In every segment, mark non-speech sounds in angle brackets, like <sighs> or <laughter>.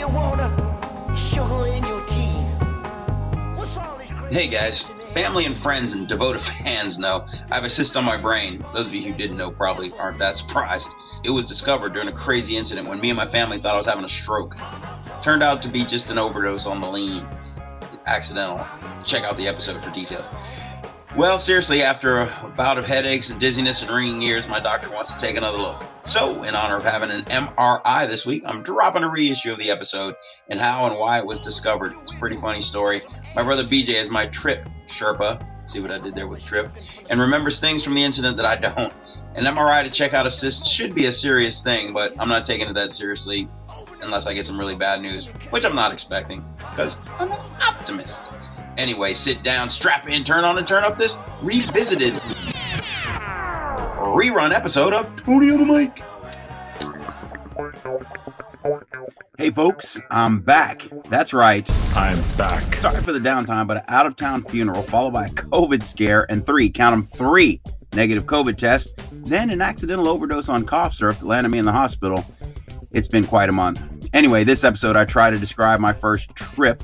you wanna sugar in your tea? What's all this crazy Hey guys, family and friends and devoted <laughs> fans know I have a cyst on my brain. Those of you who didn't know probably aren't that surprised. It was discovered during a crazy incident when me and my family thought I was having a stroke. Turned out to be just an overdose on the lean. Accidental. Check out the episode for details. Well, seriously, after a bout of headaches and dizziness and ringing ears, my doctor wants to take another look. So, in honor of having an MRI this week, I'm dropping a reissue of the episode and how and why it was discovered. It's a pretty funny story. My brother BJ is my trip Sherpa. See what I did there with trip? And remembers things from the incident that I don't. An MRI to check out a cyst should be a serious thing, but I'm not taking it that seriously unless I get some really bad news, which I'm not expecting, because I'm an optimist. Anyway, sit down, strap in, turn on and turn up this revisited rerun episode of Tony on the Mic. Hey folks, I'm back. That's right. I'm back. Sorry for the downtime, but an out of town funeral followed by a COVID scare and three, count them three, negative COVID tests, then an accidental overdose on cough syrup that landed me in the hospital. It's been quite a month. Anyway, this episode I try to describe my first trip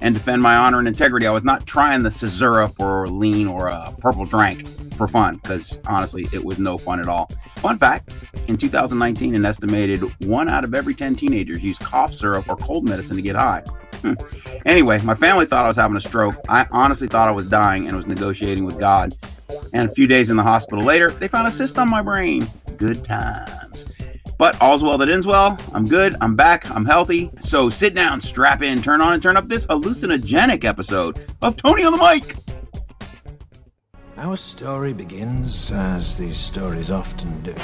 and defend my honor and integrity. I was not trying the sizzurp for lean or a purple drank for fun, because honestly, it was no fun at all. Fun fact in 2019, an estimated one out of every 10 teenagers used cough syrup or cold medicine to get high. Hmm. Anyway, my family thought I was having a stroke. I honestly thought I was dying and was negotiating with God. And a few days in the hospital later, they found a cyst on my brain. Good times. But all's well that ends well. I'm good. I'm back. I'm healthy. So sit down, strap in, turn on and turn up this hallucinogenic episode of Tony on the Mic. Our story begins, as these stories often do.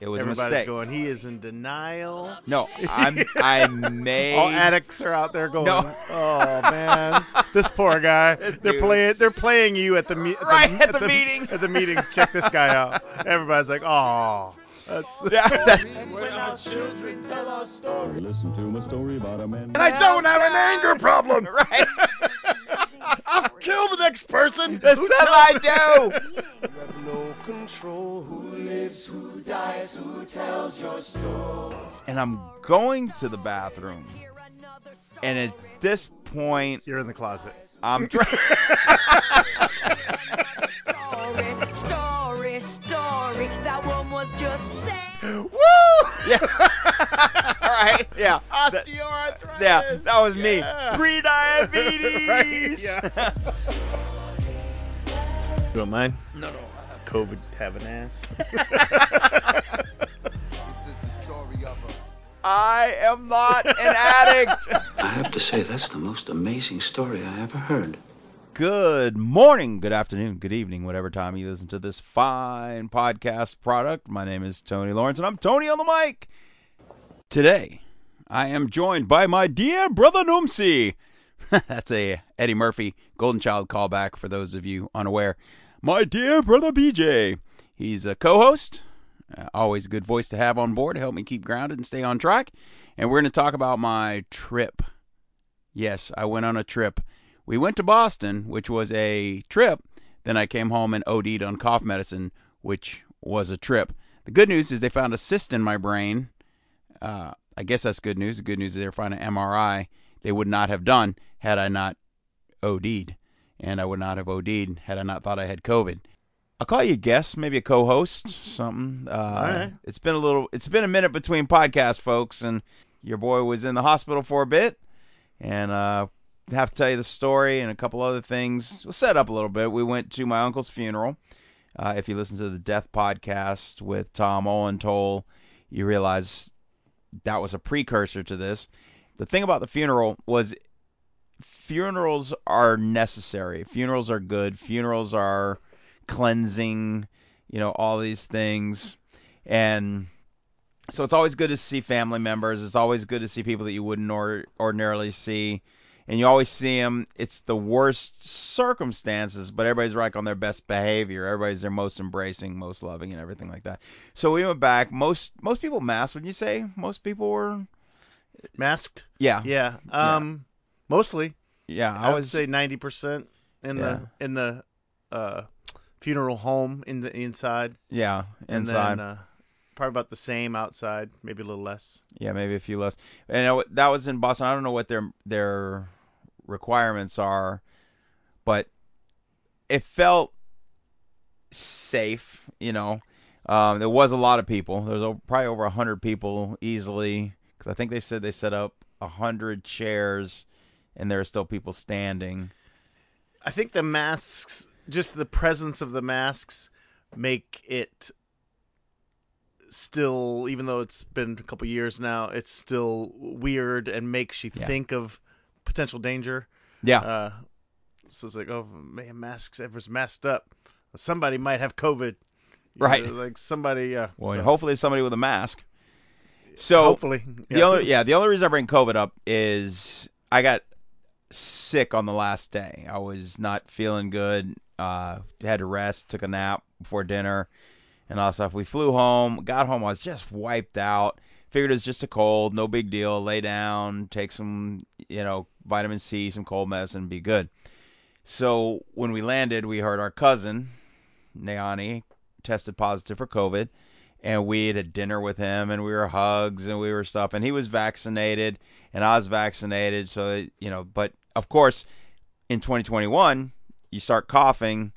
It was a Everybody's mistake. going. He is in denial. No, I'm. I made. All addicts are out there going. No. Oh man, this poor guy. <laughs> they're dude. playing. They're playing you at the me- at Right, at the meeting. At the meetings, check this guy out. Everybody's like, oh, that's. <laughs> Yeah, that's, <laughs> Listen to my story about a man. And I don't have an anger problem. <laughs> right. I'll kill the next person. That's who what I do. No control. Who lives? Who dies? Who tells your story? And I'm going to the bathroom, and at this point, You're in the closet. I'm trying. Story, story, story. That one was just sad. Woo! Yeah. <laughs> All right. Yeah. That- Osteoarthritis. yeah. That was me. <laughs> Pre-diabetes. Right, yeah. You don't mind? No, no. COVID having ass. <laughs> This is the story of uh I am not an addict. I have to say, that's the most amazing story I ever heard. Good morning, good afternoon, good evening, whatever time you listen to this fine podcast product. My name is Tony Lawrence, and I'm Tony on the mic. Today, I am joined by my dear brother Numsi. <laughs> That's a Eddie Murphy Golden Child callback for those of you unaware. My dear brother BJ. He's a co-host. Uh, always a good voice to have on board to help me keep grounded and stay on track. And we're going to talk about my trip. Yes, I went on a trip. We went to Boston, which was a trip. Then I came home and OD'd on cough medicine, which was a trip. The good news is they found a cyst in my brain. Uh, I guess that's good news. The good news is they're finding an MRI they would not have done had I not OD'd. And I would not have OD'd had I not thought I had COVID. I'll call you a guest, maybe a co-host, something. Uh, right. It's been a little. It's been a minute between podcasts, folks, and your boy was in the hospital for a bit, and uh, have to tell you the story and a couple other things. We'll set up a little bit. We went to my uncle's funeral. Uh, if you listen to the Death podcast with Tom Olentoll, you realize that was a precursor to this. The thing about the funeral was funerals are necessary. Funerals are good. Funerals are cleansing, you know, all these things. And so it's always good to see family members. It's always good to see people that you wouldn't or- ordinarily see. And you always see them. It's the worst circumstances, but everybody's like on their best behavior. Everybody's their most embracing, most loving, and everything like that. So we went back. Most most people masked. Would you say most people were? Masked. Yeah, Yeah. Um. Mostly. yeah. I, I, would say ninety percent in Yeah. the in the uh funeral home in the inside, yeah and inside. then uh, probably about the same outside, maybe a little less. Yeah, maybe a few less. And that was in Boston. I don't know what their their requirements are, but it felt safe. You know, um, there was a lot of people. There was probably over a hundred people easily because I think they said they set up a hundred chairs, and there are still people standing. I think the masks, just the presence of the masks, make it still, even though it's been a couple years now, it's still weird and makes you Yeah. think of potential danger. Yeah, Uh, so it's like, oh man, masks, everyone's masked up. Somebody might have COVID. You Right. know, like somebody. Uh, well, so- hopefully somebody with a mask. So hopefully. The only yeah, the only reason I bring COVID up is I got sick on the last day. I was not feeling good. Uh, had to rest, took a nap before dinner, and all that stuff. We flew home. Got home, I was just wiped out. Figured it was just a cold, no big deal. Lay down, take some, you know, vitamin C, some cold medicine, be good. So when we landed, we heard our cousin, Nayani, tested positive for COVID and we had a dinner with him and we were hugs and we were stuff and he was vaccinated and I was vaccinated so you know but of course in 2021 you start coughing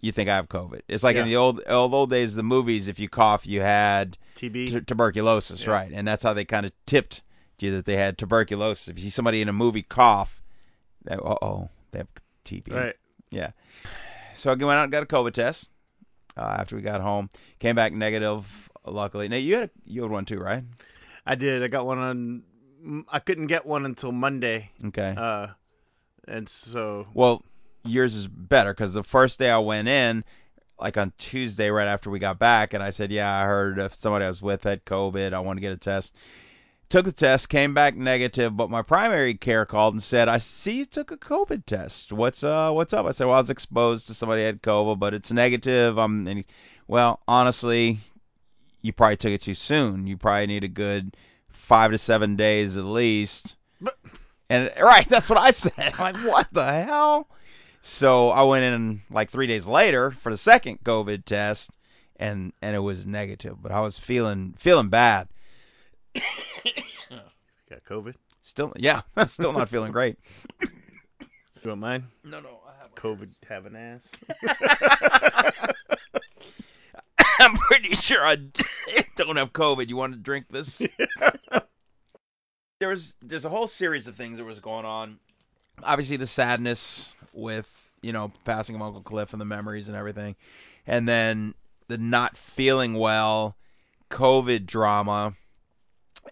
you think I have COVID it's like in the old old, old days of the movies if you cough you had TB. tu- tuberculosis Yeah. right and that's how they kind of tipped you that they had tuberculosis if you see somebody in a movie cough that oh they have TB Right. yeah. So I went out and got a COVID test uh, after we got home. Came back negative. Luckily, now you had a, you had one too, right? I did. I got one on. I couldn't get one until Monday. Okay. Uh, and so well, yours is better because the first day I went in, like on Tuesday, right after we got back, and I said, "Yeah, I heard if somebody I was with had COVID. I want to get a test." Took the test, came back negative, but my primary care called and said, "I see you took a COVID test. What's uh, what's up?" I said, "Well, I was exposed to somebody who had COVID, but it's negative." I'm, and he, well, honestly, you probably took it too soon. You probably need a good five to seven days at least. And right, that's what I said. I'm like, what the hell? So I went in like three days later for the second COVID test, and and it was negative. But I was feeling feeling bad. <coughs> <coughs> got COVID. Still, yeah, <laughs> still not feeling great. You want mine? No, no, I have. COVID have an ass. <laughs> <coughs> I'm pretty sure I <laughs> don't have COVID. You want to drink this? there was there's a whole series of things that was going on. Obviously, the sadness with you know passing of Uncle Cliff and the memories and everything, and then the not feeling well, COVID drama,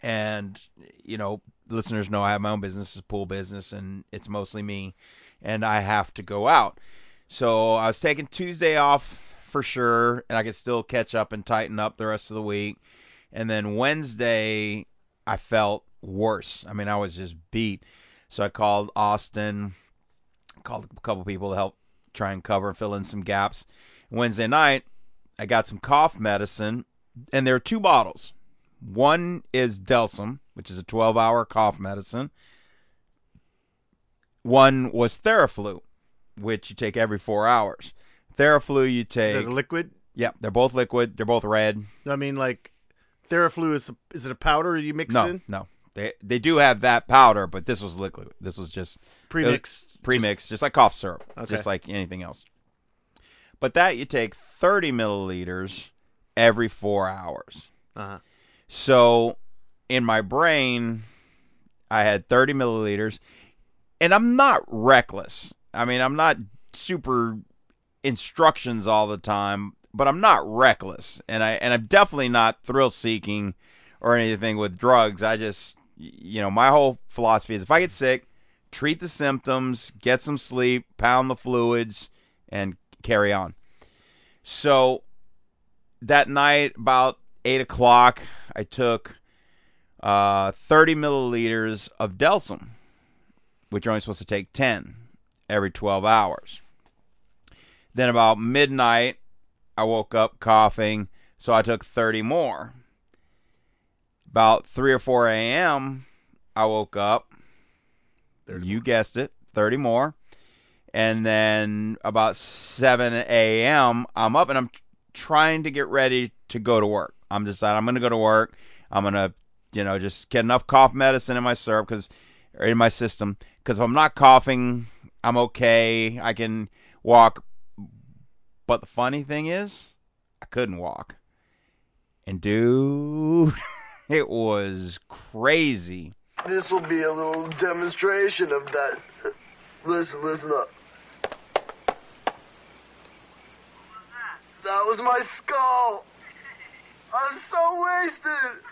and you know listeners know I have my own business, it's a pool business, and it's mostly me, and I have to go out. So I was taking Tuesday off for sure, and I could still catch up and tighten up the rest of the week. And then Wednesday, I felt worse. I mean, I was just beat. So I called Austin, called a couple people to help try and cover and fill in some gaps. Wednesday night, I got some cough medicine, and there are two bottles. One is Delsym, which is a 12 hour cough medicine. One was Theraflu, which you take every four hours. Theraflu you Is take. it a liquid? yeah, they're both liquid. They're both red. I mean, like Theraflu is. Is it a powder you mix no, in? no. They they do have that powder, but this was liquid. This was just Premixed. premixed, just, like cough syrup, Okay. just like anything else. But that you take 30 milliliters every four hours. Uh huh. So in my brain, I had 30 milliliters, and I'm not reckless. I mean, I'm not super instructions all the time, but I'm not reckless, and I and I'm definitely not thrill seeking or anything with drugs. I just, you know, my whole philosophy is if I get sick, treat the symptoms, get some sleep, pound the fluids, and carry on. So that night, about eight o'clock, I took uh, 30 milliliters of Delsym, which you're only supposed to take 10 every 12 hours. Then about midnight, I woke up coughing, so I took 30 more. About 3 or 4 a.m., I woke up. You guessed it, 30 more. And then about 7 a.m., I'm up and I'm trying to get ready to go to work. I'm deciding I'm going to go to work. I'm going to, you know, just get enough cough medicine in my syrup because, in my system. Because if I'm not coughing, I'm okay. I can walk. But the funny thing is, I couldn't walk. And dude, <laughs> it was crazy. This will be a little demonstration of that. Listen, listen up. That was my skull. I'm so wasted.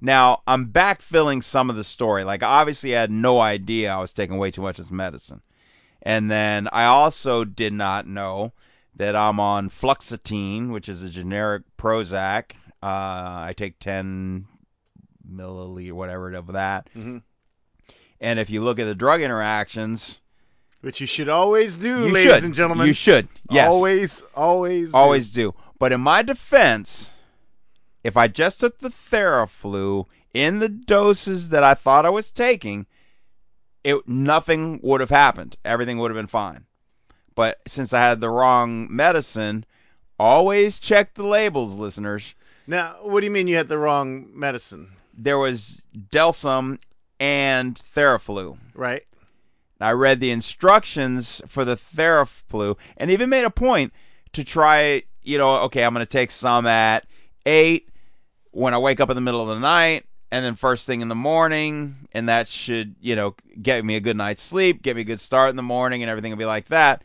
Now, I'm backfilling some of the story. Like, obviously, I had no idea I was taking way too much of this medicine. And then I also did not know that I'm on fluoxetine, which is a generic Prozac. Uh, I take 10 milliliter, whatever of that. And if you look at the drug interactions, Which you should always do, you ladies should. and gentlemen. You should. Yes. Always, always, do. Always do. But in my defense, if I just took the Theraflu in the doses that I thought I was taking, it nothing would have happened. Everything would have been fine. But since I had the wrong medicine, always check the labels, listeners. Now, what do you mean you had the wrong medicine? There was Delsym and Theraflu. Right. I read the instructions for the Theraflu and even made a point to try, you know, okay, I'm going to take some at 8 when I wake up in the middle of the night and then first thing in the morning and that should, you know, get me a good night's sleep, get me a good start in the morning and everything will be like that.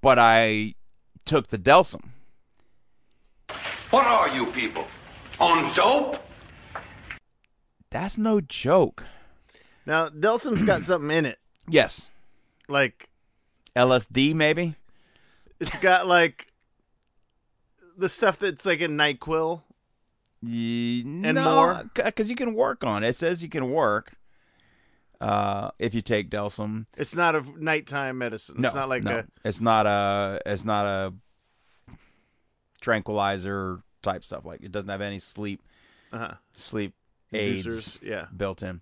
But I took the Delsym. What are you people? On dope? That's no joke. Now, Delsym's got <clears throat> something in it. Yes. Like, LSD maybe? it's got like the stuff that's like in NyQuil. And And more? because you can work on it. It says you can work uh, if you take Delsym. It's not a nighttime medicine. No, it's not like no. a. It's not a. It's not a tranquilizer type stuff. Like it doesn't have any sleep Uh-huh. sleep aids Inducers, yeah. built in.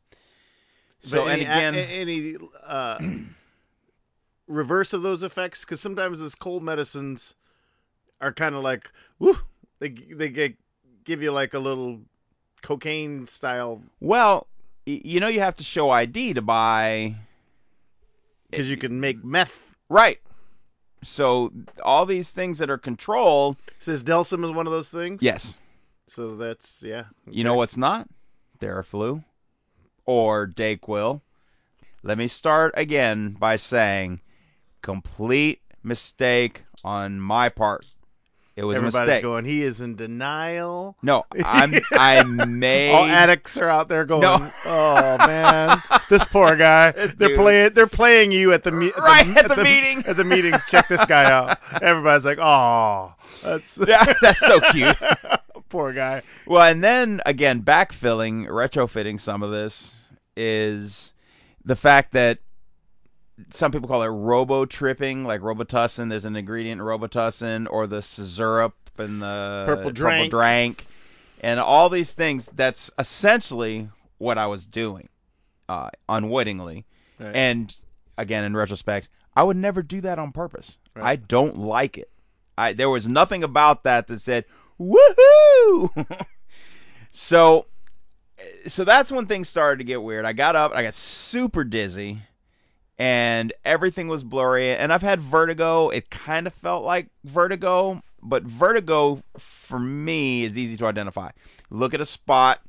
But So and any, again, a- any uh, <clears throat> reverse of those effects, because sometimes these cold medicines are kind of like, woo, they they get, give you like a little cocaine style well, you know, you have to show ID to buy. because you can make meth. Right. So all these things that are controlled. Says Delsym is one of those things. Yes. So that's yeah. You know what's not? Theraflu or Dayquil. Let me start again by saying complete mistake on my part. It was a Everybody's mistake. going. He is in denial. no, I'm I made <laughs> All addicts are out there going. No. Oh man, this poor guy. <laughs> they're dude. playing. They're playing you at the me- at Right, at the meeting. At the meetings, check this guy out. <laughs> Everybody's like, oh, that's yeah, That's so cute. poor guy. Well, and then again, backfilling, retrofitting some of this is the fact that some people call it robo tripping, like Robitussin. There's an ingredient in Robitussin, or the syrup and the Purple drank. drank, and all these things. That's essentially what I was doing, uh, unwittingly. Right. And again, in retrospect, I would never do that on purpose. I don't like it. I there was nothing about that that said woohoo. <laughs> so so that's when things started to get weird. I got up, I got super dizzy, and everything was blurry. And I've had vertigo. It kind of felt like vertigo, but vertigo for me is easy to identify. Look at a spot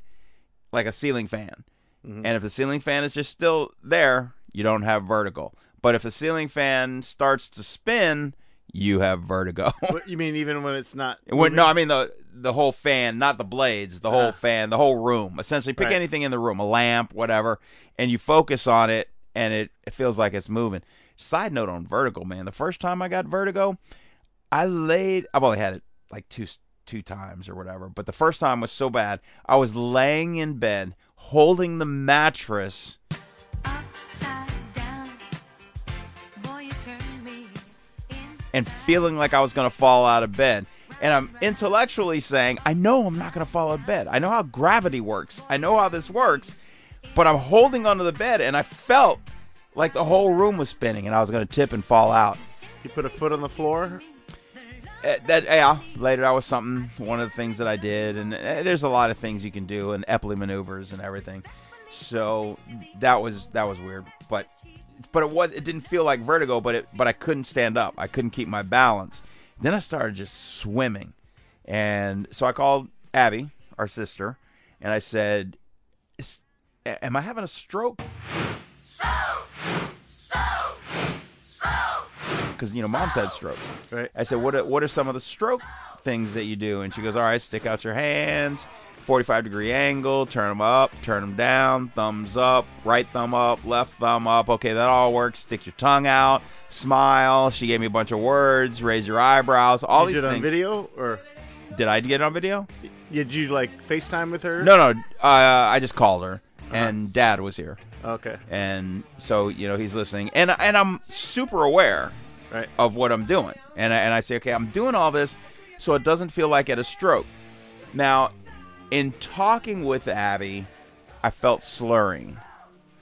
like a ceiling fan. And if the ceiling fan is just still there, you don't have vertigo. But if the ceiling fan starts to spin, you have vertigo. <laughs> You mean even when it's not? When, no, I mean the the whole fan, not the blades, the whole Uh-huh. fan, the whole room. Essentially, pick Right. anything in the room, a lamp, whatever, and you focus on it, and it, it feels like it's moving. Side note on vertigo, man. The first time I got vertigo, I laid. I've only had it like two two times or whatever, but the first time was so bad. I was laying in bed, holding the mattress, Boy, you turn me and feeling like I was going to fall out of bed. And I'm intellectually saying, I know I'm not going to fall out of bed. I know how gravity works. I know how this works. But I'm holding onto the bed and I felt like the whole room was spinning and I was going to tip and fall out. You put a foot on the floor. uh, that yeah, later that was something. One of the things that I did, and uh, there's a lot of things you can do, and Epley maneuvers and everything. So that was that was weird, but but it was it didn't feel like vertigo, but it but I couldn't stand up. I couldn't keep my balance. Then I started just swimming, and so I called Abby, our sister, and I said, "Is- "Am I having a stroke?" Because you know, mom's had strokes. Right. I said, "What are, what are some of the stroke things that you do?" And she goes, "All right, stick out your hands, 45 degree angle, turn them up, turn them down, thumbs up, right thumb up, left thumb up. Okay, that all works. Stick your tongue out, smile." She gave me a bunch of words, raise your eyebrows, all you these did it on things. video or Did I get it on video? did you like FaceTime with her? No, no. Uh, I just called her, and Dad was here, Okay. and so you know he's listening, and and I'm super aware Right. of what I'm doing. And I, and I say, okay, I'm doing all this so it doesn't feel like at a stroke. Now, in talking with Abby, I felt slurring. And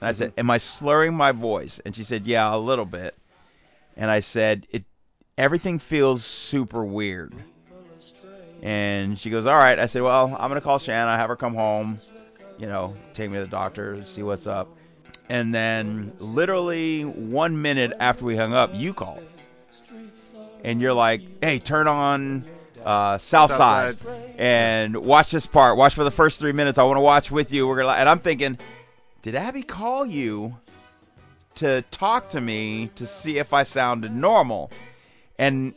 I mm-hmm. said, "Am I slurring my voice?" And she said, "Yeah, a little bit." And I said, "It everything feels super weird." And she goes, "All right." I said, "Well, I'm gonna call Shanna, have her come home, you know, take me to the doctor, see what's up." And then, literally one minute after we hung up, you called, and you're like, "Hey, turn on uh, Southside Southside. and watch this part. Watch for the first three minutes. I want to watch with you." We're gonna, and I'm thinking, did Abby call you to talk to me to see if I sounded normal? And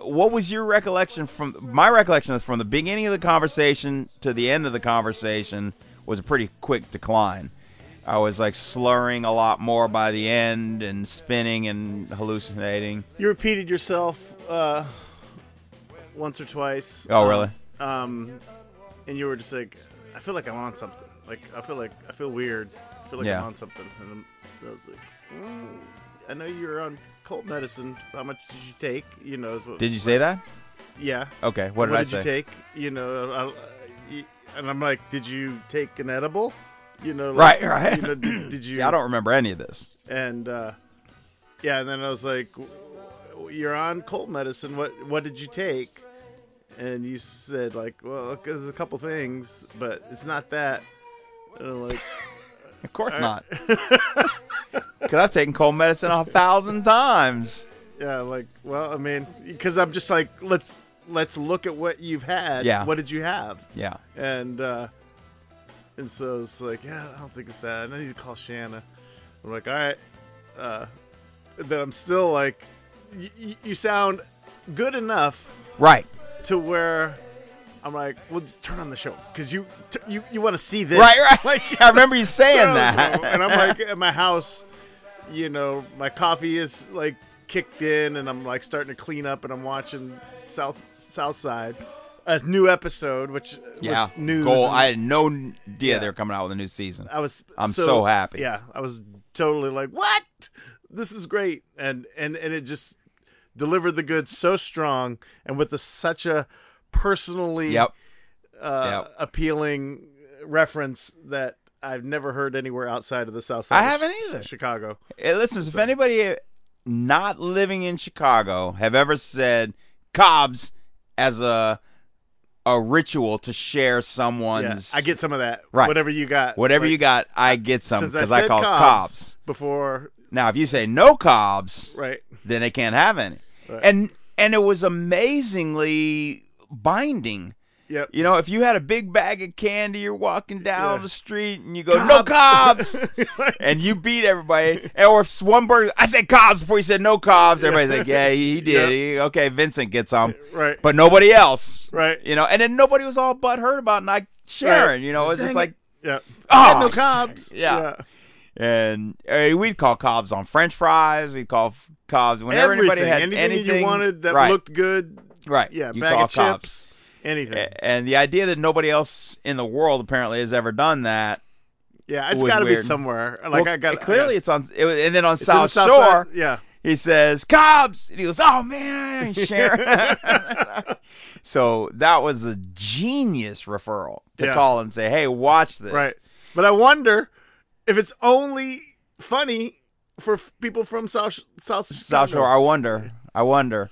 what was your recollection from my recollection from the beginning of the conversation to the end of the conversation was a pretty quick decline. I was like slurring a lot more by the end and spinning and hallucinating. You repeated yourself uh, once or twice. Oh, Um, really? Um, and you were just like, I feel like I'm on something. Like I feel like I feel weird. I feel like Yeah. I'm on something. And I'm, I was like, mm, I know you're on cold medicine. How much did you take? You know, is what, Did you say that? Yeah. Okay, what did I say? you take? You know, I, I- and I'm like, did you take an edible? You know, Right, like, right. You know, did, <clears throat> did you? See, I don't remember any of this. and uh, yeah, and then I was like, "You're on cold medicine. What what did you take?" And you said like, "Well, there's a couple things, but it's not that." And I'm like, <laughs> Of course not. <laughs> Because I've taken cold medicine a thousand times. "Yeah, like, well, I mean, because I'm just like, let's let's look at what you've had. Yeah. What did you have?" Yeah. And uh, and so it's like, yeah, I don't think it's that. I need to call Shanna. I'm like, all right. Uh, then I'm still like, y- you sound good enough Right. to where I'm like, well, just turn on the show because you t- you you want to see this, Right, right. <laughs> Like, I remember you saying turn on the that. and I'm like <laughs> at my house, you know, my coffee is like kicked in, and I'm like starting to clean up, and I'm watching South South Side, a new episode, which Yeah. was news. Goal. and- I had no idea Yeah. they were coming out with a new season. I was I'm so happy. Yeah, I was totally like, "What? This is great." And and and it just delivered the goods so strong and with a, such a personally Yep. uh, Yep. appealing reference that I've never heard anywhere outside of the South Side. I haven't Chi- either. Chicago. Hey, listen, if anybody not living in Chicago have ever said Cobb's as a a ritual to share Yeah, someone's I get some of that. Right. Whatever you got. whatever Like, you got, I get some because I, I, call Cobb's. before, Now, if you say no cobs, right? then they can't have any. Right. And and it was amazingly binding. Yep. You know, if you had a big bag of candy, you're walking down Yeah. the street and you go, no Cobbs! Right. <laughs> and you beat everybody. Or if one bird, I said Cobbs before he said no Cobbs. Everybody's like, yeah, he, did. Yeah. He, okay, Vincent gets some. Right. But nobody else. Right. You know, and then nobody was all but hurt about not sharing. Right. You know, it was just like, it. <laughs> Yeah. Oh, no Cobbs. yeah. and uh, we'd call Cobbs on French fries. We'd call f- Cobbs whenever Everything. anybody had anything, anything, you wanted that right. looked good. right. Yeah, you bag of chips, anything. And the idea that nobody else in the world apparently has ever done that. yeah, it's got to be somewhere. Like well, I got clearly it's on. It, was- and then on South South Shore, Side. Yeah, he says Cobbs, and he goes, "Oh man, I ain't sharing." so that was a genius referral to Yeah. call and say, "Hey, watch this." right. But I wonder if it's only funny for people from South South South Shore. I wonder. I wonder.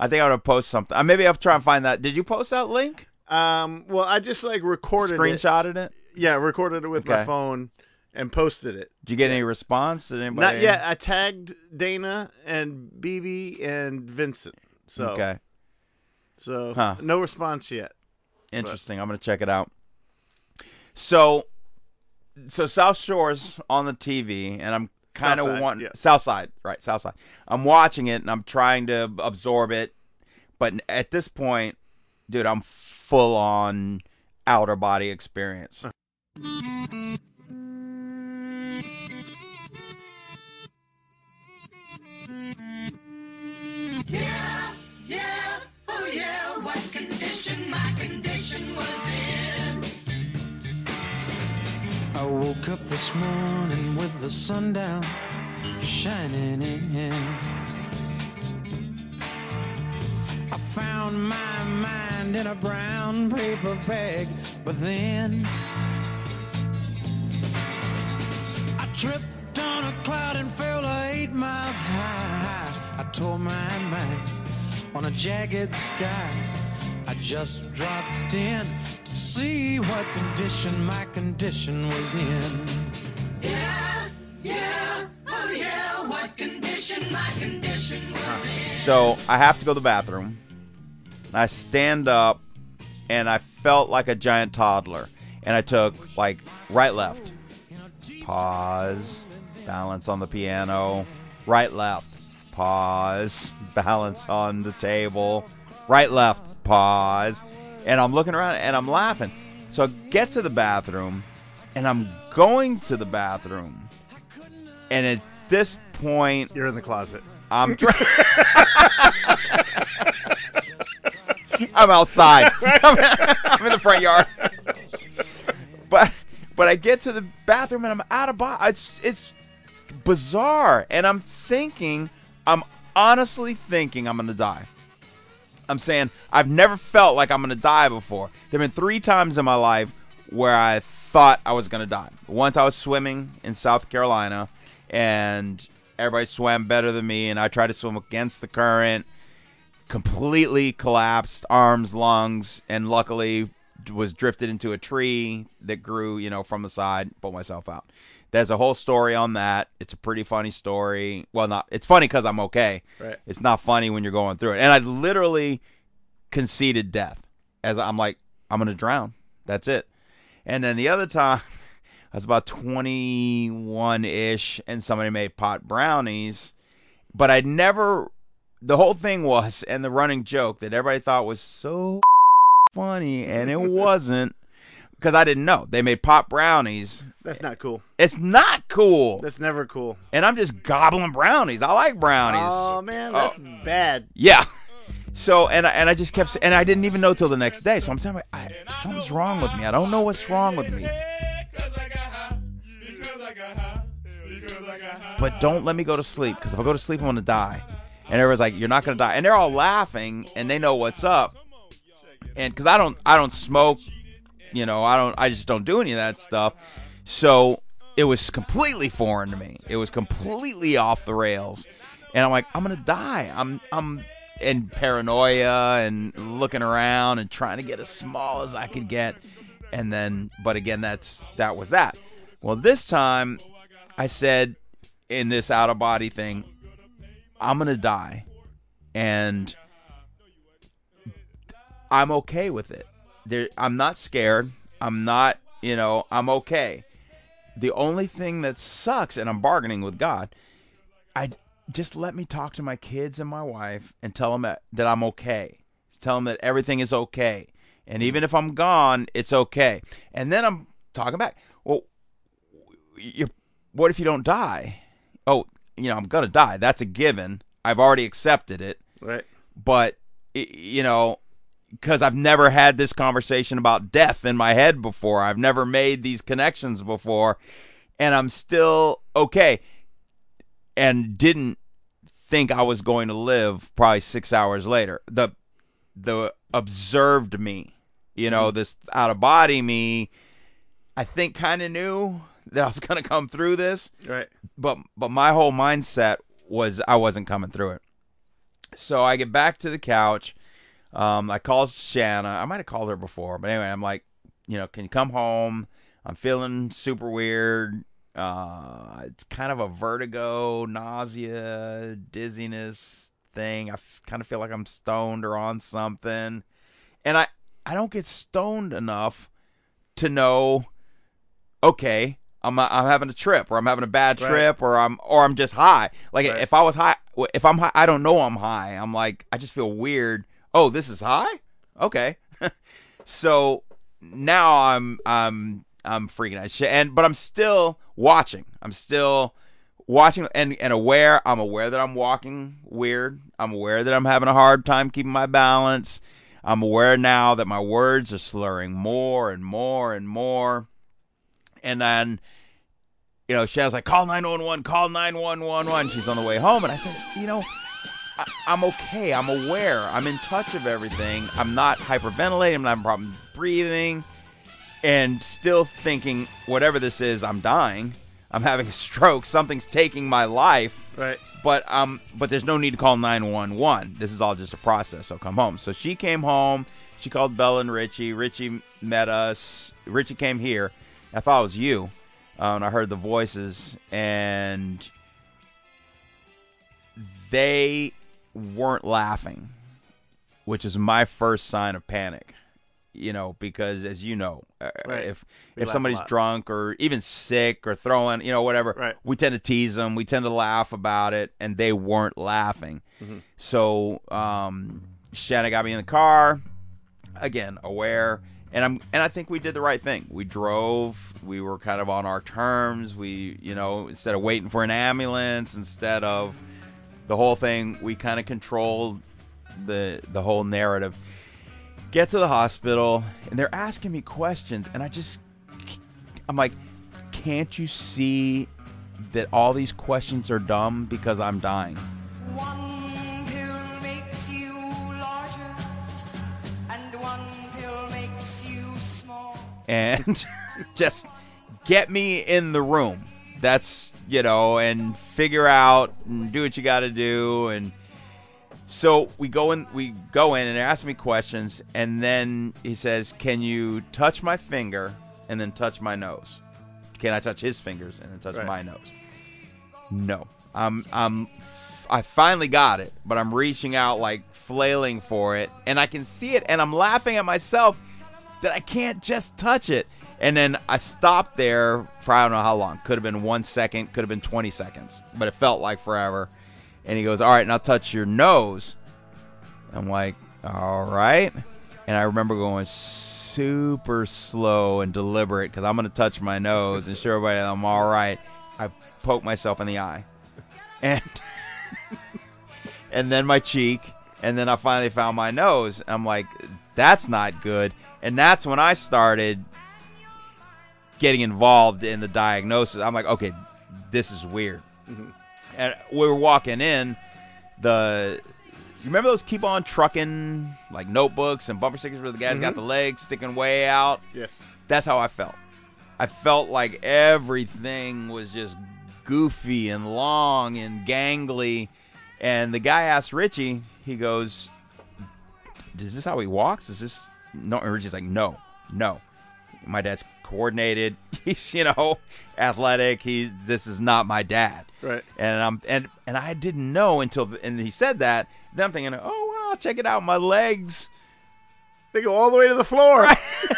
I think I'm gonna post something. Uh, maybe I'll try and find that. Did you post that link? Um, well, I just like recorded it. Screenshotted it. Yeah, recorded it with my phone and posted it. Did you get any response? Did anybody? Not yet. I tagged Dana and BB and Vincent. So Okay. so Huh. no response yet. Interesting. I'm gonna check it out. So, so South Shores on the TV, and I'm kind of want yeah. South Side, right? South Side. I'm watching it and I'm trying to absorb it, but at this point, dude, I'm full on outer body experience. Woke up this morning with the sun down shining in. I found my mind in a brown paper bag, but then I tripped on a cloud and fell eight miles high. I tore my mind on a jagged sky. I just dropped in see what condition my condition was in. Yeah, yeah, oh yeah, what condition my condition was in. So I have to go to the bathroom. I stand up, and I felt like a giant toddler. And I took like right, left, pause, balance on the piano, right, left, pause, <laughs> balance on the table, right, left, pause. And I'm looking around and I'm laughing. So I get to the bathroom, and I'm going to the bathroom. And at this point, You're in the closet. I'm trying. I'm outside. <laughs> I'm, I'm in the front yard. But but I get to the bathroom and I'm out of body. It's it's bizarre, and I'm thinking, I'm honestly thinking I'm gonna die. I'm saying I've never felt like I'm gonna die before. There've been three times in my life where I thought I was gonna die. Once I was swimming in South Carolina, and everybody swam better than me, and I tried to swim against the current, completely collapsed, arms, lungs, and luckily was drifted into a tree that grew, you know, from the side. Pulled myself out. There's a whole story on that. It's a pretty funny story. Well, not. It's funny because I'm okay. Right. It's not funny when you're going through it. And I literally conceded death as I'm like, I'm gonna drown. That's it. And then the other time, <laughs> I was about 21 ish, and somebody made pot brownies, but I'd never. The whole thing was, and the running joke that everybody thought was so <laughs> funny, and it <laughs> wasn't because I didn't know they made pop brownies. That's not cool. It's not cool. That's never cool. And I'm just gobbling brownies. I like brownies. Oh man, that's oh. bad. Yeah. So and I, and I just kept and I didn't even know till the next day. So I'm telling you, I, something's wrong with me. I don't know what's wrong with me. But don't let me go to sleep because if I go to sleep, I'm gonna die. And everyone's like, "You're not gonna die," and they're all laughing and they know what's up. And because I don't, I don't smoke, you know, I don't, I just don't do any of that stuff. So it was completely foreign to me. It was completely off the rails, and I'm like, I'm gonna die. I'm, I'm in paranoia and looking around and trying to get as small as I could get, and then, but again, that's that was that. Well, this time, I said in this out of body thing, I'm gonna die, and I'm okay with it. There, I'm not scared. I'm not, you know, I'm okay. The only thing that sucks, and I'm bargaining with God, I just let me talk to my kids and my wife and tell them that, that I'm okay. Tell them that everything is okay, and even if I'm gone, it's okay. And then I'm talking back. Well, you, what if you don't die? Oh, you know, I'm gonna die. That's a given. I've already accepted it Right. but you know because i've never had this conversation about death in my head before i've never made these connections before and i'm still okay and didn't think i was going to live probably six hours later the the observed me you know mm-hmm. this out of body me i think kind of knew that i was going to come through this Right. but but my whole mindset was I wasn't coming through it. So I get back to the couch. Um, I call Shanna. I might have called her before, but anyway, I'm like, you know, can you come home? I'm feeling super weird. Uh, it's kind of a vertigo, nausea, dizziness thing. I f- kind of feel like I'm stoned or on something, and I I don't get stoned enough to know. Okay, I'm I'm having a trip, or I'm having a bad Right. trip, or I'm or I'm just high. Like Right. if I was high, if I'm high, I don't know I'm high. I'm like I just feel weird. Oh, this is high. Okay, <laughs> so now I'm I'm I'm freaking out. And but I'm still watching. I'm still watching and and aware. I'm aware that I'm walking weird. I'm aware that I'm having a hard time keeping my balance. I'm aware now that my words are slurring more and more and more. And then, you know, Shannon's like, call 911, call 911. She's on the way home. And I said, you know, I, I'm okay. I'm aware. I'm in touch of everything. I'm not hyperventilating. I'm not having a problem breathing. And still thinking, whatever this is, I'm dying. I'm having a stroke. Something's taking my life. Right. But um, but there's no need to call 911. This is all just a process. So come home. So she came home. She called Bella and Richie. Richie met us. Richie came here. I thought it was you. Uh, and I heard the voices, and they weren't laughing, which is my first sign of panic. You know, because as you know, uh, Right. if We if somebody's drunk or even sick or throwing, you know, whatever, Right. we tend to tease them. We tend to laugh about it, and they weren't laughing. Mhm. So um, Shanna got me in the car again, aware, and I'm and I think we did the right thing. We drove. We were kind of on our terms. We, you know, instead of waiting for an ambulance, instead of the whole thing, we kind of control the the whole narrative. Get to the hospital, and they're asking me questions, and I just, I'm like, can't you see that all these questions are dumb because I'm dying? One pill makes you larger, and one pill makes you small. and <laughs> just get me in the room. That's you know, and figure out and do what you got to do. And so we go in, we go in, and they ask me questions, and then he says, "Can you touch my finger and then touch my nose? Can I touch his fingers and then touch Right. my nose?" No, I'm I'm I finally got it, but I'm reaching out like flailing for it, and I can see it, and I'm laughing at myself that I can't just touch it. And then I stopped there for I don't know how long. Could have been one second, could have been 20 seconds, but it felt like forever. And he goes, All right, now touch your nose. I'm like, All right. And I remember going super slow and deliberate because I'm going to touch my nose and show everybody I'm all right. I poke myself in the eye. And. <laughs> and then my cheek, and then I finally found my nose. I'm like, that's not good. And that's when I started getting involved in the diagnosis. I'm like, okay, this is weird. Mhm. And we were walking in, the you remember those keep on trucking like notebooks and bumper stickers where the guys got Mhm. the legs sticking way out? Yes. That's how I felt. I felt like everything was just goofy and long and gangly. And the guy asked Richie, he goes, Is this how he walks? Is this no? And Richie's like, No, no. My dad's coordinated. <laughs> He's, you know, athletic. He's this is not my dad. Right. And I'm and and I didn't know until and he said that. Then I'm thinking, oh wow, check it out, my legs. They go all the way to the floor. <laughs>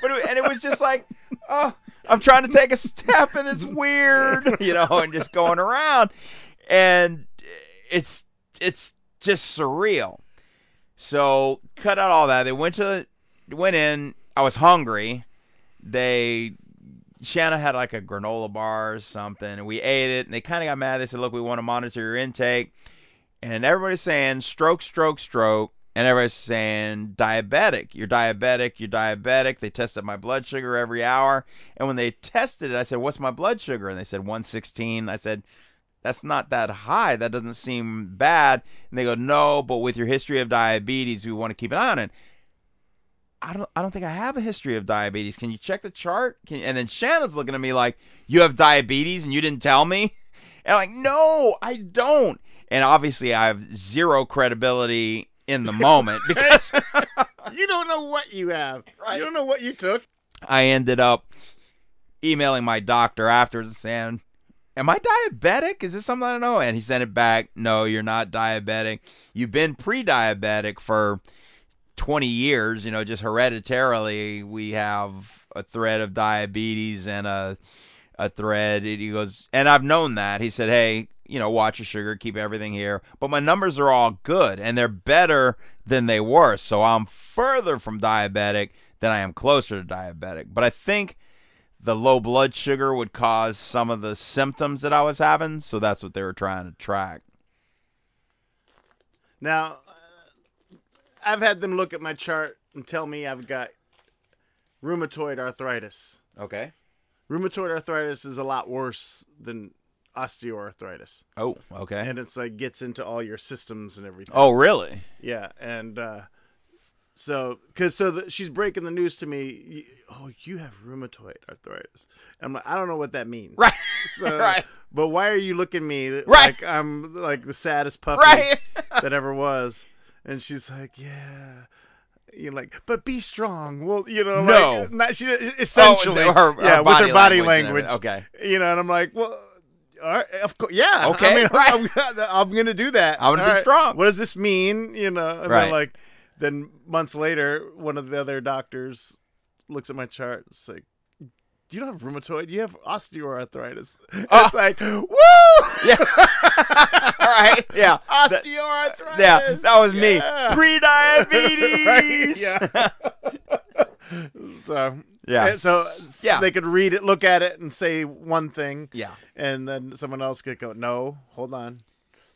but it, and it was just like, oh, I'm trying to take a step and it's weird, <laughs> you know, and just going around, and it's it's just surreal. So cut out all that. They went to went in. I was hungry. They Shanna had like a granola bar or something, and we ate it. And they kind of got mad. They said, "Look, we want to monitor your intake." And everybody's saying stroke, stroke, stroke. And everybody's saying diabetic. You're diabetic. You're diabetic. They tested my blood sugar every hour. And when they tested it, I said, What's my blood sugar? And they said 116. I said, That's not that high. That doesn't seem bad. And they go, No, but with your history of diabetes, we want to keep an eye on it. I don't I don't think I have a history of diabetes. Can you check the chart? Can and then Shannon's looking at me like, You have diabetes and you didn't tell me? And I'm like, No, I don't. and obviously I have zero credibility in the moment <laughs> because <laughs> you don't know what you have. You don't know what you took. I ended up emailing my doctor afterwards saying, Am I diabetic? Is this something I don't know? And he sent it back. No, you're not diabetic. You've been pre diabetic for 20 years. You know, just hereditarily, we have a thread of diabetes and a, a thread. And he goes, And I've known that. He said, Hey, you know, watch your sugar, keep everything here. But my numbers are all good and they're better than they were. So I'm further from diabetic than I am closer to diabetic. But I think the low blood sugar would cause some of the symptoms that I was having. So that's what they were trying to track. Now, uh, I've had them look at my chart and tell me I've got rheumatoid arthritis. Okay. Rheumatoid arthritis is a lot worse than osteoarthritis. Oh, okay. And it's like gets into all your systems and everything. Oh, really? Yeah, and uh, so because so the, she's breaking the news to me. Oh, you have rheumatoid arthritis. I'm like, I don't know what that means. Right. So, <laughs> Right. But why are you looking at me Right. like I'm like the saddest puppy Right. <laughs> that ever was? And she's like, yeah. You're like, but be strong. Well, you know, No. like, not, she oh, essentially, Oh, her- her yeah, with her body language language. Okay. you know, and I'm like, well, all right, of course, yeah. Okay, I mean, <laughs> right. I'm, I'm gonna do that. I'm gonna be All strong. What does this mean? You know, and Right. then like, then months later, one of the other doctors looks at my chart. It's like, do you have rheumatoid? You have osteoarthritis. Ah. <laughs> It's like, woo! <laughs> Yeah. All right. <laughs> Yeah. Osteoarthritis. yeah. That was me. Yeah. Pre-diabetes. Right, yeah. so Yeah. so Yeah. they could read it, look at it, and say one thing. Yeah. and then someone else could go, "No, hold on."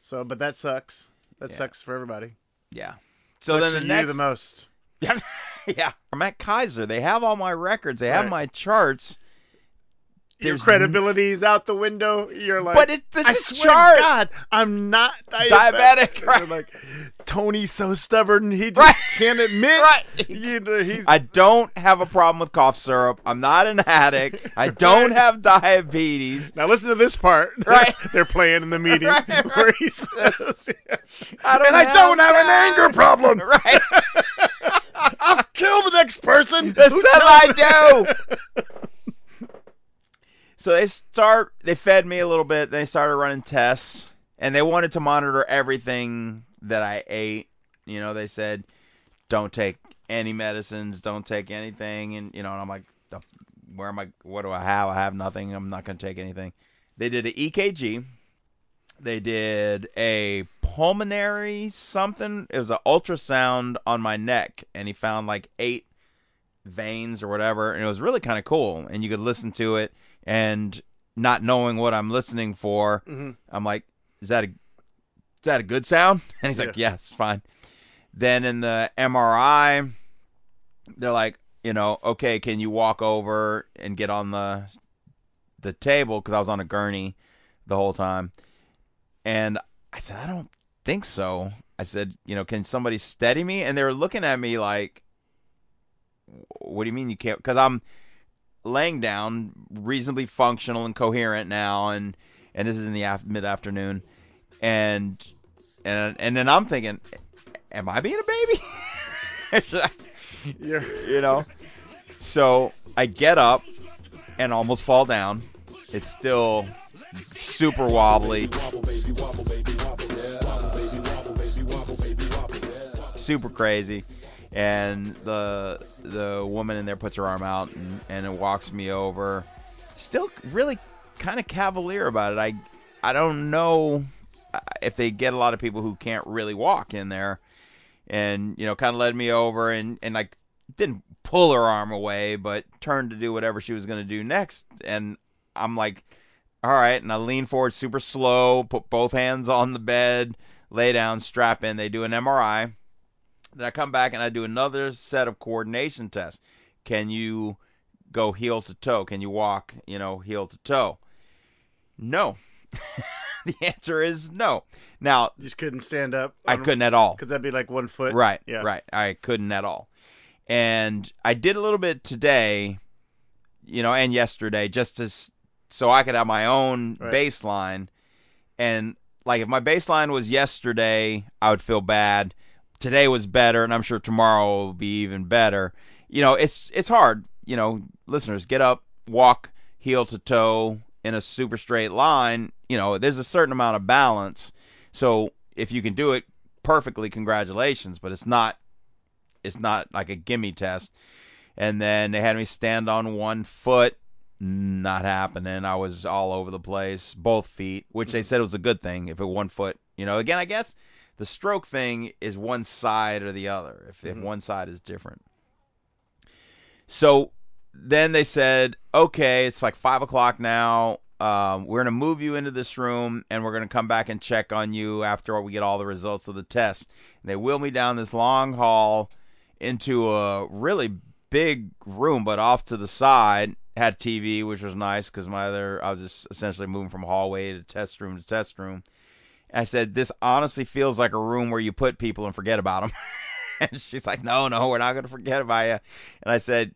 So, but that sucks. That Yeah. sucks for everybody. Yeah. So then the next the most. Yeah. <laughs> yeah. I'm at Kaiser. They have all my records. They have Right. my charts. Your There's credibility is out the window. You're like, But it's the I swear chart. to God, I'm not diabetic. Diabetic, right. like, Tony's so stubborn. He just Right. can't admit. Right. You know, he's I don't have a problem with cough syrup. I'm not an addict. I don't have diabetes. now listen to this part. <laughs> Right. They're playing in the meeting Right, <laughs> where he says, <laughs> I don't and I don't have an anger problem. Right. I'll kill the next person. That who says I do. So they start. They fed me a little bit. They started running tests, and they wanted to monitor everything that I ate. You know, they said, "Don't take any medicines. Don't take anything." And you know, and I'm like, "Where am I? What do I have? I have nothing. I'm not going to take anything." They did an EKG. They did a pulmonary something. It was an ultrasound on my neck, and he found like eight veins or whatever, and it was really kind of cool. And you could listen to it, and not knowing what I'm listening for, mm-hmm. I'm like, "Is that a is that a good sound?" <laughs> And he's like, "Yes, fine." Then in the MRI, they're like, you know, okay, can you walk over and get on the the table because I was on a gurney the whole time, and I said, I don't think so. I said, you know, can somebody steady me? And they were looking at me like, what do you mean you can't? Because I'm laying down, reasonably functional and coherent now, and and this is in the af- mid afternoon, and and and then I'm thinking, am I being a baby? <laughs> You know. So I get up and almost fall down. It's still super wobbly. Super crazy. And the the woman in there puts her arm out and, and walks me over. Still really kind of cavalier about it. I I don't know uh, if they get a lot of people who can't really walk in there and you know kind of led me over and and like didn't pull her arm away but turned to do whatever she was going to do next and i'm like all right and i lean forward super slow put both hands on the bed lay down strap in they do an mri then i come back and i do another set of coordination tests can you go heel to toe can you walk you know heel to toe no <laughs> the answer is no now You just couldn't stand up. I couldn't at all. Because that'd be like one foot. Right. Yeah. Right. I couldn't at all. And I did a little bit today, you know, and yesterday just to so I could have my own Right. baseline and like if my baseline was yesterday, I would feel bad. Today was better, and I'm sure tomorrow will be even better. You know, it's it's hard. You know, listeners, get up, walk heel to toe in a super straight line. You know, there's a certain amount of balance. So if you can do it perfectly, congratulations. But it's not it's not like a gimme test. And then they had me stand on one foot. Not happening. I was all over the place, both feet, which they said was a good thing. If it one foot, you know, again, I guess the stroke thing is one side or the other. If if one side is different. So then they said, okay, it's like five o'clock now. Um, we're gonna move you into this room, and we're gonna come back and check on you after we get all the results of the test. And they wheel me down this long hall into a really big room, but off to the side had TV, which was nice because my other I was just essentially moving from hallway to test room to test room. I said, "This honestly feels like a room where you put people and forget about them." <laughs> and she's like, "No, no, we're not going to forget about you." And I said,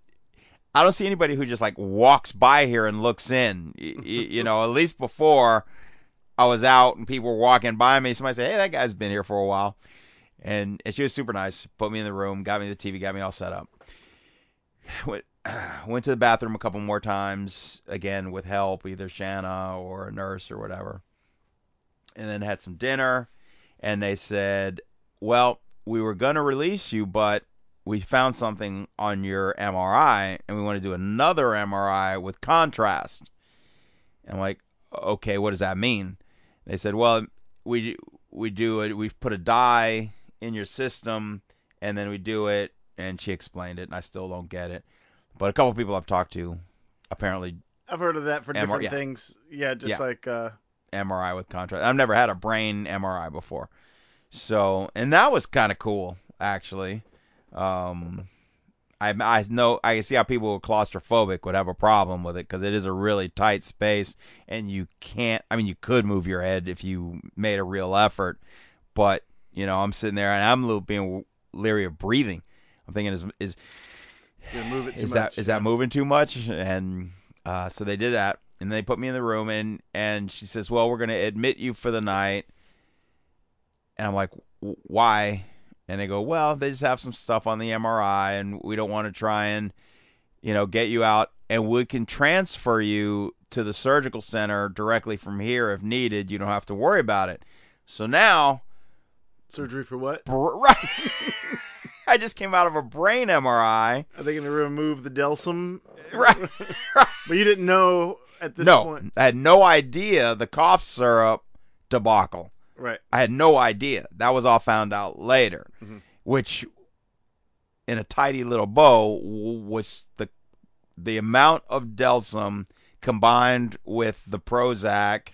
"I don't see anybody who just like walks by here and looks in. Y- y- you know, at least before I was out and people were walking by me, somebody said, "Hey, that guy's been here for a while." And, and she was super nice. Put me in the room, got me the TV, got me all set up. <sighs> Went, <sighs> went to the bathroom a couple more times, again with help, either Shanna or a nurse or whatever. And then had some dinner, and they said, "Well, we were gonna release you, but we found something on your MRI, and we want to do another MRI with contrast." And I'm like, "Okay, what does that mean?" They said, "Well, we we do it. We put a dye in your system, and then we do it." And she explained it, and I still don't get it. But a couple people I've talked to apparently I've heard of that for MR different yeah. things. Yeah, just Yeah. like uh, MRI with contrast. I've never had a brain MRI before, so and that was kind of cool actually. Um, I I know I can see how people who are claustrophobic would have a problem with it because it is a really tight space and you can't. I mean, you could move your head if you made a real effort, but you know I'm sitting there and I'm a little being leery of breathing. I'm thinking is is you move it too is much. that is that moving too much? And uh, so they did that, and they put me in the room, and and she says, "Well, we're going to admit you for the night." And I'm like, "Why?" And they go, "Well, they just have some stuff on the MRI, and we don't want to try and, you know, get you out, and we can transfer you to the surgical center directly from here if needed. You don't have to worry about it." So now surgery for what? Br- <laughs> right. I just came out of a brain MRI. Are they going to remove the Delsym? <laughs> Right. but you didn't know at this no, point. I had no idea the cough syrup debacle. Right. I had no idea. That was all found out later, Mhm. which, in a tidy little bow, was the the amount of Delsym combined with the Prozac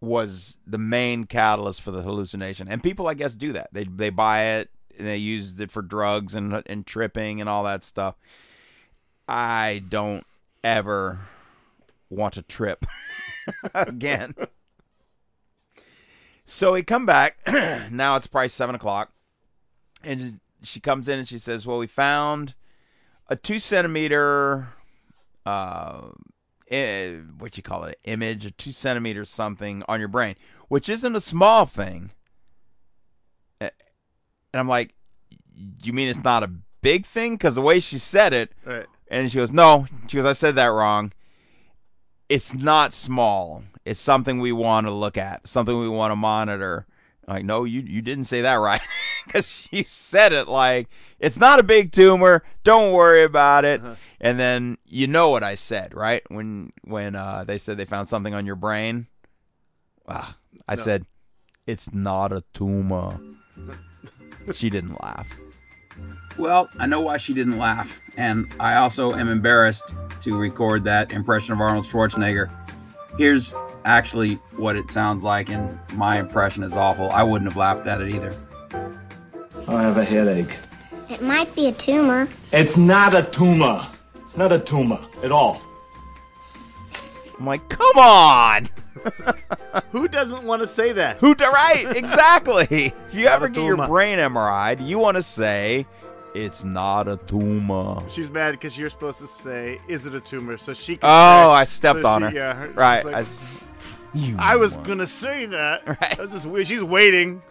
was the main catalyst for the hallucination. And people, I guess, do that. They they buy it and they use it for drugs and and tripping and all that stuff. I don't ever want to trip <laughs> again. So we come back. <clears throat> now it's probably seven o'clock, and she comes in and she says, "Well, we found a two centimeter, uh, what you call it, image, a two centimeter something on your brain, which isn't a small thing." And I'm like, "You mean it's not a big thing?" Because the way she said it, Right. and she goes, "No." She goes, "I said that wrong. It's not small. It's something we want to look at, something we want to monitor." Like, no, you you didn't say that right, <laughs> because you said it like it's not a big tumor. Don't worry about it. And then you know what I said, right? When when uh, they said they found something on your brain, ah, I No. said it's not a tumor. she didn't laugh. Well, I know why she didn't laugh, and I also am embarrassed to record that impression of Arnold Schwarzenegger. Here's actually what it sounds like, and my impression is awful. I wouldn't have laughed at it either. I have a headache. It might be a tumor. It's not a tumor. It's not a tumor at all. I'm like, come on. <laughs> Who doesn't want to say that? Who to right? <laughs> Exactly. if you ever get your tumor. brain MRI, you want to say it's not a tumor. She's mad because you're supposed to say, "Is it a tumor?" So she. Can Oh, I stepped so on she- her. Yeah, right. like, I You I was gonna say that. <laughs> I was just she's waiting.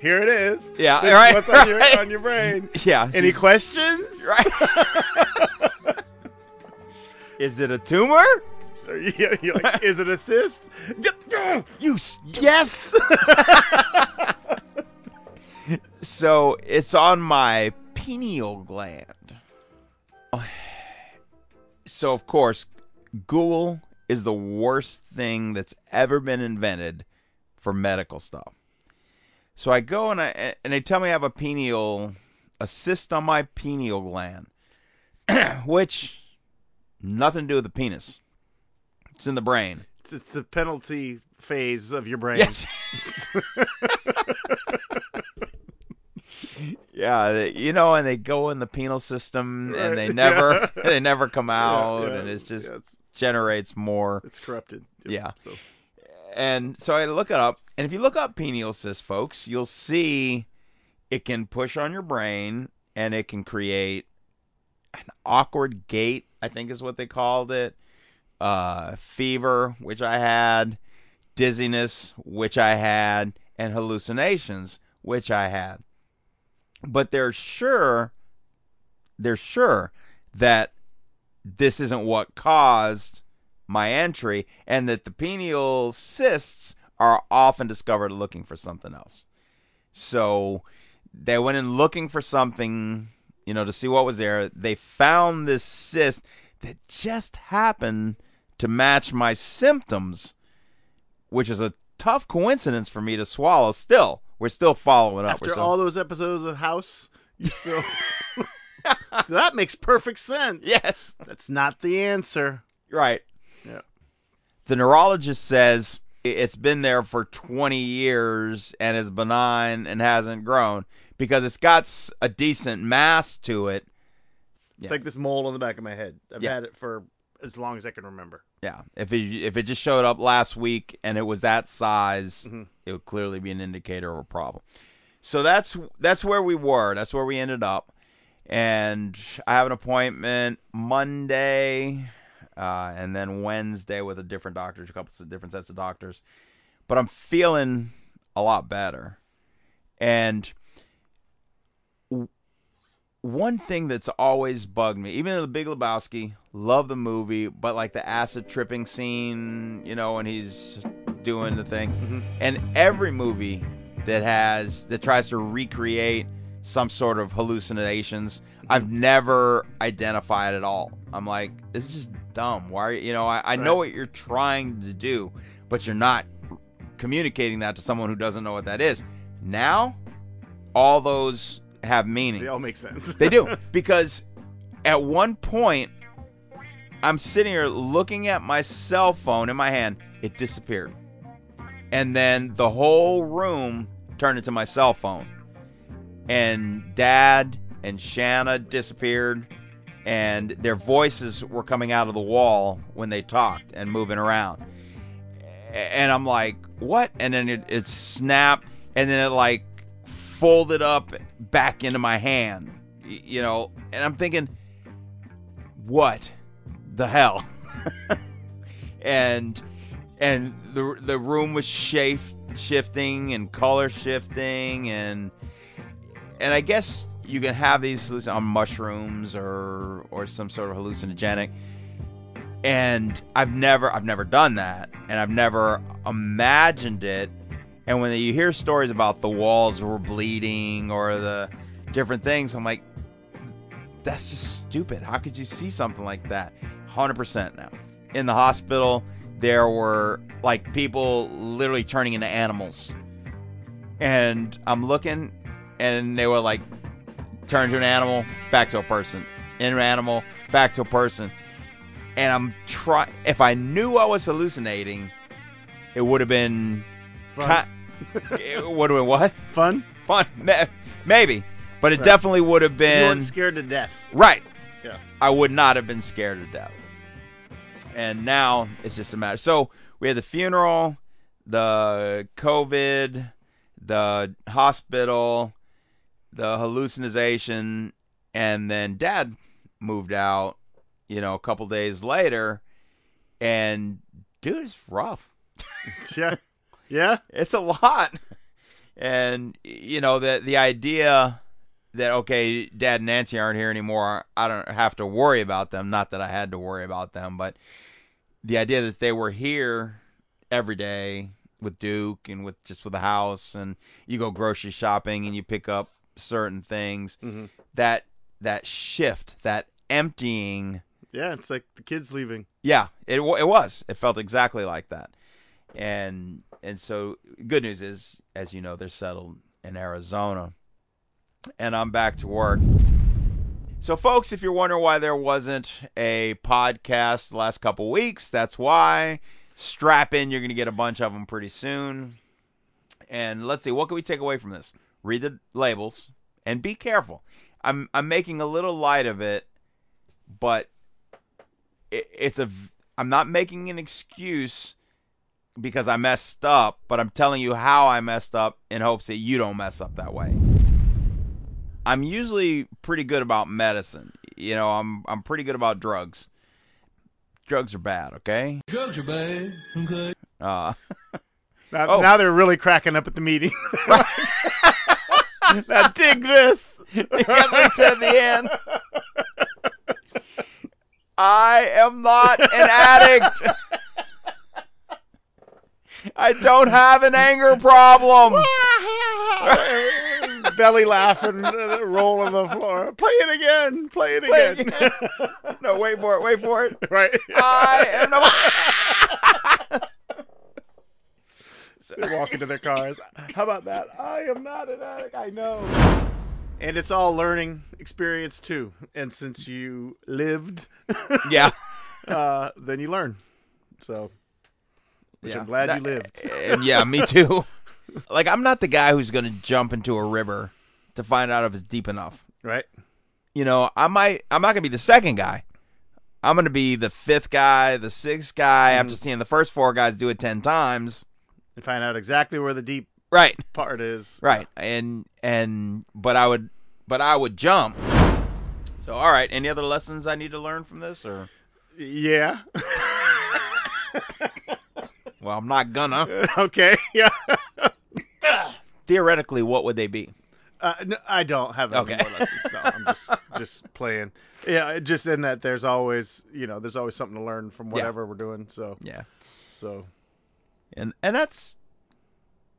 Here it is. Yeah, This is right, What's on your on your brain? Yeah. Any she's- questions? Right. Is it a tumor? <laughs> Are you- You're like, is it a cyst? <laughs> You Yes. <laughs> So it's on my pineal gland. <sighs> So of course, Google is the worst thing that's ever been invented for medical stuff. So I go and I and they tell me I have a pineal a cyst on my pineal gland, <clears throat> which nothing to do with the penis. It's in the brain. It's, it's the penalty phase of your brain. Yes. <laughs> Yeah, they, you know, and they go in the penal system and they never yeah. <laughs> they never come out yeah, and it just yeah, it's- generates more. It's corrupted. Yeah. So And so I look it up, and if you look up pineal cyst, folks, you'll see it can push on your brain and it can create an awkward gait, I think is what they called it. Uh, fever, which I had, dizziness, which I had, and hallucinations, which I had. But they're sure, they're sure that this isn't what caused my entry, and that the pineal cysts are often discovered looking for something else. So they went in looking for something, you know, to see what was there. They found this cyst that just happened to match my symptoms, which is a tough coincidence for me to swallow. Still, we're still following up. After still- all those episodes of House, you still <laughs> that makes perfect sense. Yes. That's not the answer. Right. Yeah. The neurologist says it's been there for 20 years and is benign and hasn't grown because it's got a decent mass to it. It's Yeah. like this mole on the back of my head. I've Yeah. had it for as long as I can remember. Yeah. If it if it just showed up last week and it was that size, Mm-hmm. it would clearly be an indicator of a problem. So that's that's where we were. That's where we ended up. And I have an appointment Monday, uh, and then Wednesday with a different doctor, a couple of different sets of doctors. But I'm feeling a lot better. And one thing that's always bugged me, even in The Big Lebowski, love the movie, but like the acid tripping scene, you know, when he's doing the thing, mm-hmm. and every movie that has that tries to recreate some sort of hallucinations, mm-hmm. I've never identified at all. I'm like, this is just dumb. Why, are you you know, I, I know what you're trying to do, but you're not communicating that to someone who doesn't know what that is. Now, all those have meaning. They all make sense. They do <laughs> because at one point I'm sitting here looking at my cell phone in my hand. It disappeared, and then the whole room turned into my cell phone. And Dad and Shanna disappeared, and their voices were coming out of the wall when they talked and moving around. And I'm like, what? And then it, it snapped, and then it like folded up back into my hand, you know. And I'm thinking, what the hell? <laughs> and and the the room was shaf- shifting and color shifting and and I guess you can have these on um, mushrooms or or some sort of hallucinogenic. And I've never I've never done that, and I've never imagined it. And when you hear stories about the walls were bleeding or the different things, I'm like, that's just stupid. How could you see something like that? 100% now. In the hospital, there were like people literally turning into animals. And I'm looking, and they were like, turn to an animal, back to a person. Into an animal, back to a person. And I'm trying, if I knew I was hallucinating, it would have been. Ki- it would have been what? Fun? Fun. Maybe. But it Right. definitely would have You been. weren't scared to death. Right. Yeah. I would not have been scared to death. And now it's just a matter. So we had the funeral, the COVID, the hospital, the hallucination, and then dad moved out, you know, a couple days later. And dude, it's rough. <laughs> yeah, yeah. It's a lot. And you know the the idea that okay, Dad and Nancy aren't here anymore. I don't have to worry about them. Not that I had to worry about them, but the idea that they were here every day with Duke and with just with the house, and you go grocery shopping and you pick up certain things. Mhm. That that shift, that emptying. Yeah, it's like the kids leaving. Yeah, it it was. It felt exactly like that. And and so good news is, as you know, they're settled in Arizona, and I'm back to work. So, folks, if you're wondering why there wasn't a podcast the last couple weeks, that's why. Strap in, you're going to get a bunch of them pretty soon. And let's see, what can we take away from this? Read the labels and be careful. I'm I'm making a little light of it, but it, it's a I'm not making an excuse because I messed up, but I'm telling you how I messed up in hopes that you don't mess up that way. I'm usually pretty good about medicine. You know, I'm I'm pretty good about drugs. Drugs are bad, okay? Drugs are bad. Okay. Uh <laughs> Now, Oh. now they're really cracking up at the meeting. <laughs> now dig this. That's what I said at the end. <laughs> I am not an addict. I don't have an anger problem. <laughs> Belly laughing, uh, roll on the floor. Play it again. Play it Play it again. <laughs> no, wait for it. Wait for it. <laughs> right. I am no. They walk into their cars. How about that? I am not an addict. I know. And it's all learning experience too. And since you lived, Yeah. uh, then you learn. So, which Yeah. I'm glad That- you lived. And yeah, me <laughs> too. Like I'm not the guy who's gonna jump into a river to find out if it's deep enough. Right. You know, I might. I'm not gonna be the second guy. I'm gonna be the fifth guy, the sixth guy. Mm-hmm. After seeing the first four guys do it ten times, And find out exactly where the deep right, part is. right, and and but I would, but I would jump. So all right, any other lessons I need to learn from this, or Yeah. <laughs> <laughs> well, I'm not gonna. <laughs> okay. Yeah. <laughs> Theoretically, what would they be? Uh, no, I don't have any Okay. more lessons. No, I'm just <laughs> just playing. Yeah, just in that there's always you know there's always something to learn from whatever we're doing. So Yeah. so and and that's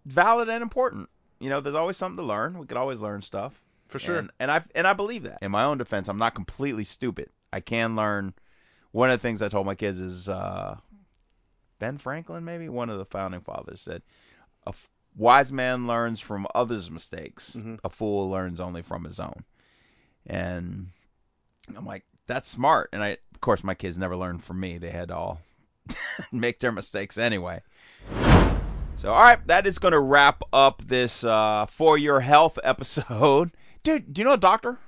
valid and important. You know, there's always something to learn. We could always learn stuff For sure. And, and I and I believe that. In my own defense, I'm not completely stupid. I can learn. One of the things I told my kids is uh, Ben Franklin, maybe one of the founding fathers said, "A f- wise man learns from others' mistakes. A fool learns only from his own." And I'm like, that's smart. And I, of course, my kids never learned from me. They had to all <laughs> make their mistakes anyway. So, all right, that is going to wrap up this uh, for your health episode. <laughs> Dude, do you know a doctor?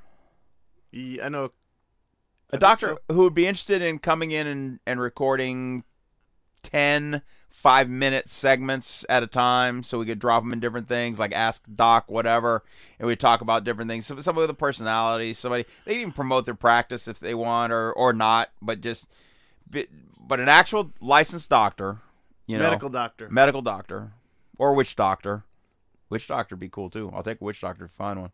yeah, I know A doctor who would be interested in coming in and, and recording 10 five minute segments at a time so we could drop them in different things like ask doc whatever and we talk about different things some, somebody with a personality somebody they can even promote their practice if they want or or not but just but an actual licensed doctor you know medical doctor. medical doctor or witch doctor. Witch doctor be cool too. I'll take a witch doctor to find one.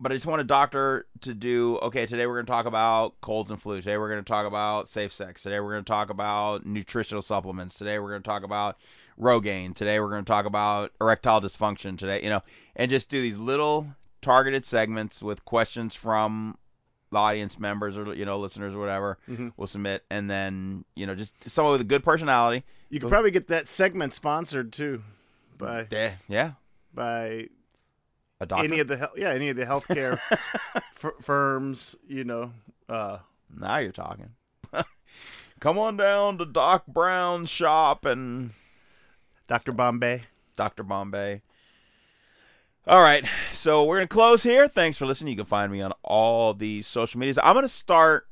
But I just want a doctor to do okay, today we're going to talk about colds and flu. Today we're going to talk about safe sex. Today we're going to talk about nutritional supplements. Today we're going to talk about Rogaine. Today we're going to talk about erectile dysfunction today, you know, and just do these little targeted segments with questions from the audience members or you know listeners or whatever Mhm. will submit and then you know just someone with a good personality You could probably get that segment sponsored too by yeah, yeah. by A doctor. any of the hel- yeah any of the healthcare <laughs> f- firms. You know. Uh, now you're talking. <laughs> Come on down to Doc Brown's shop and Dr. Bombay. Dr. Bombay. All right, so we're gonna close here. Thanks for listening. You can find me on all these social medias. I'm gonna start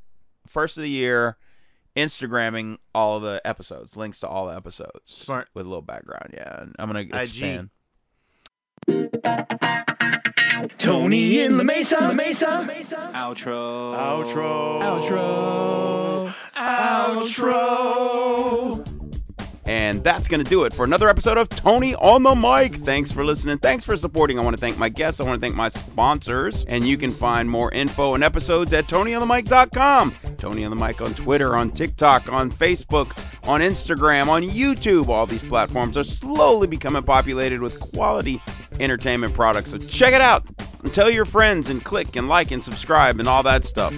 first of the year Instagramming all the episodes, links to all the episodes. Smart. with a little background. Yeah, and I'm gonna IG. Expand. Tony in the Mesa. The Mesa. Outro. Outro. Outro. Outro. And that's going to do it for another episode of Tony on the Mic. Thanks for listening. Thanks for supporting. I want to thank my guests. I want to thank my sponsors. And you can find more info and episodes at TonyOnTheMic.com. Tony on the Mic on Twitter, on TikTok, on Facebook, on Instagram, on YouTube. All these platforms are slowly becoming populated with quality entertainment products. So check it out and tell your friends and click and like and subscribe and all that stuff.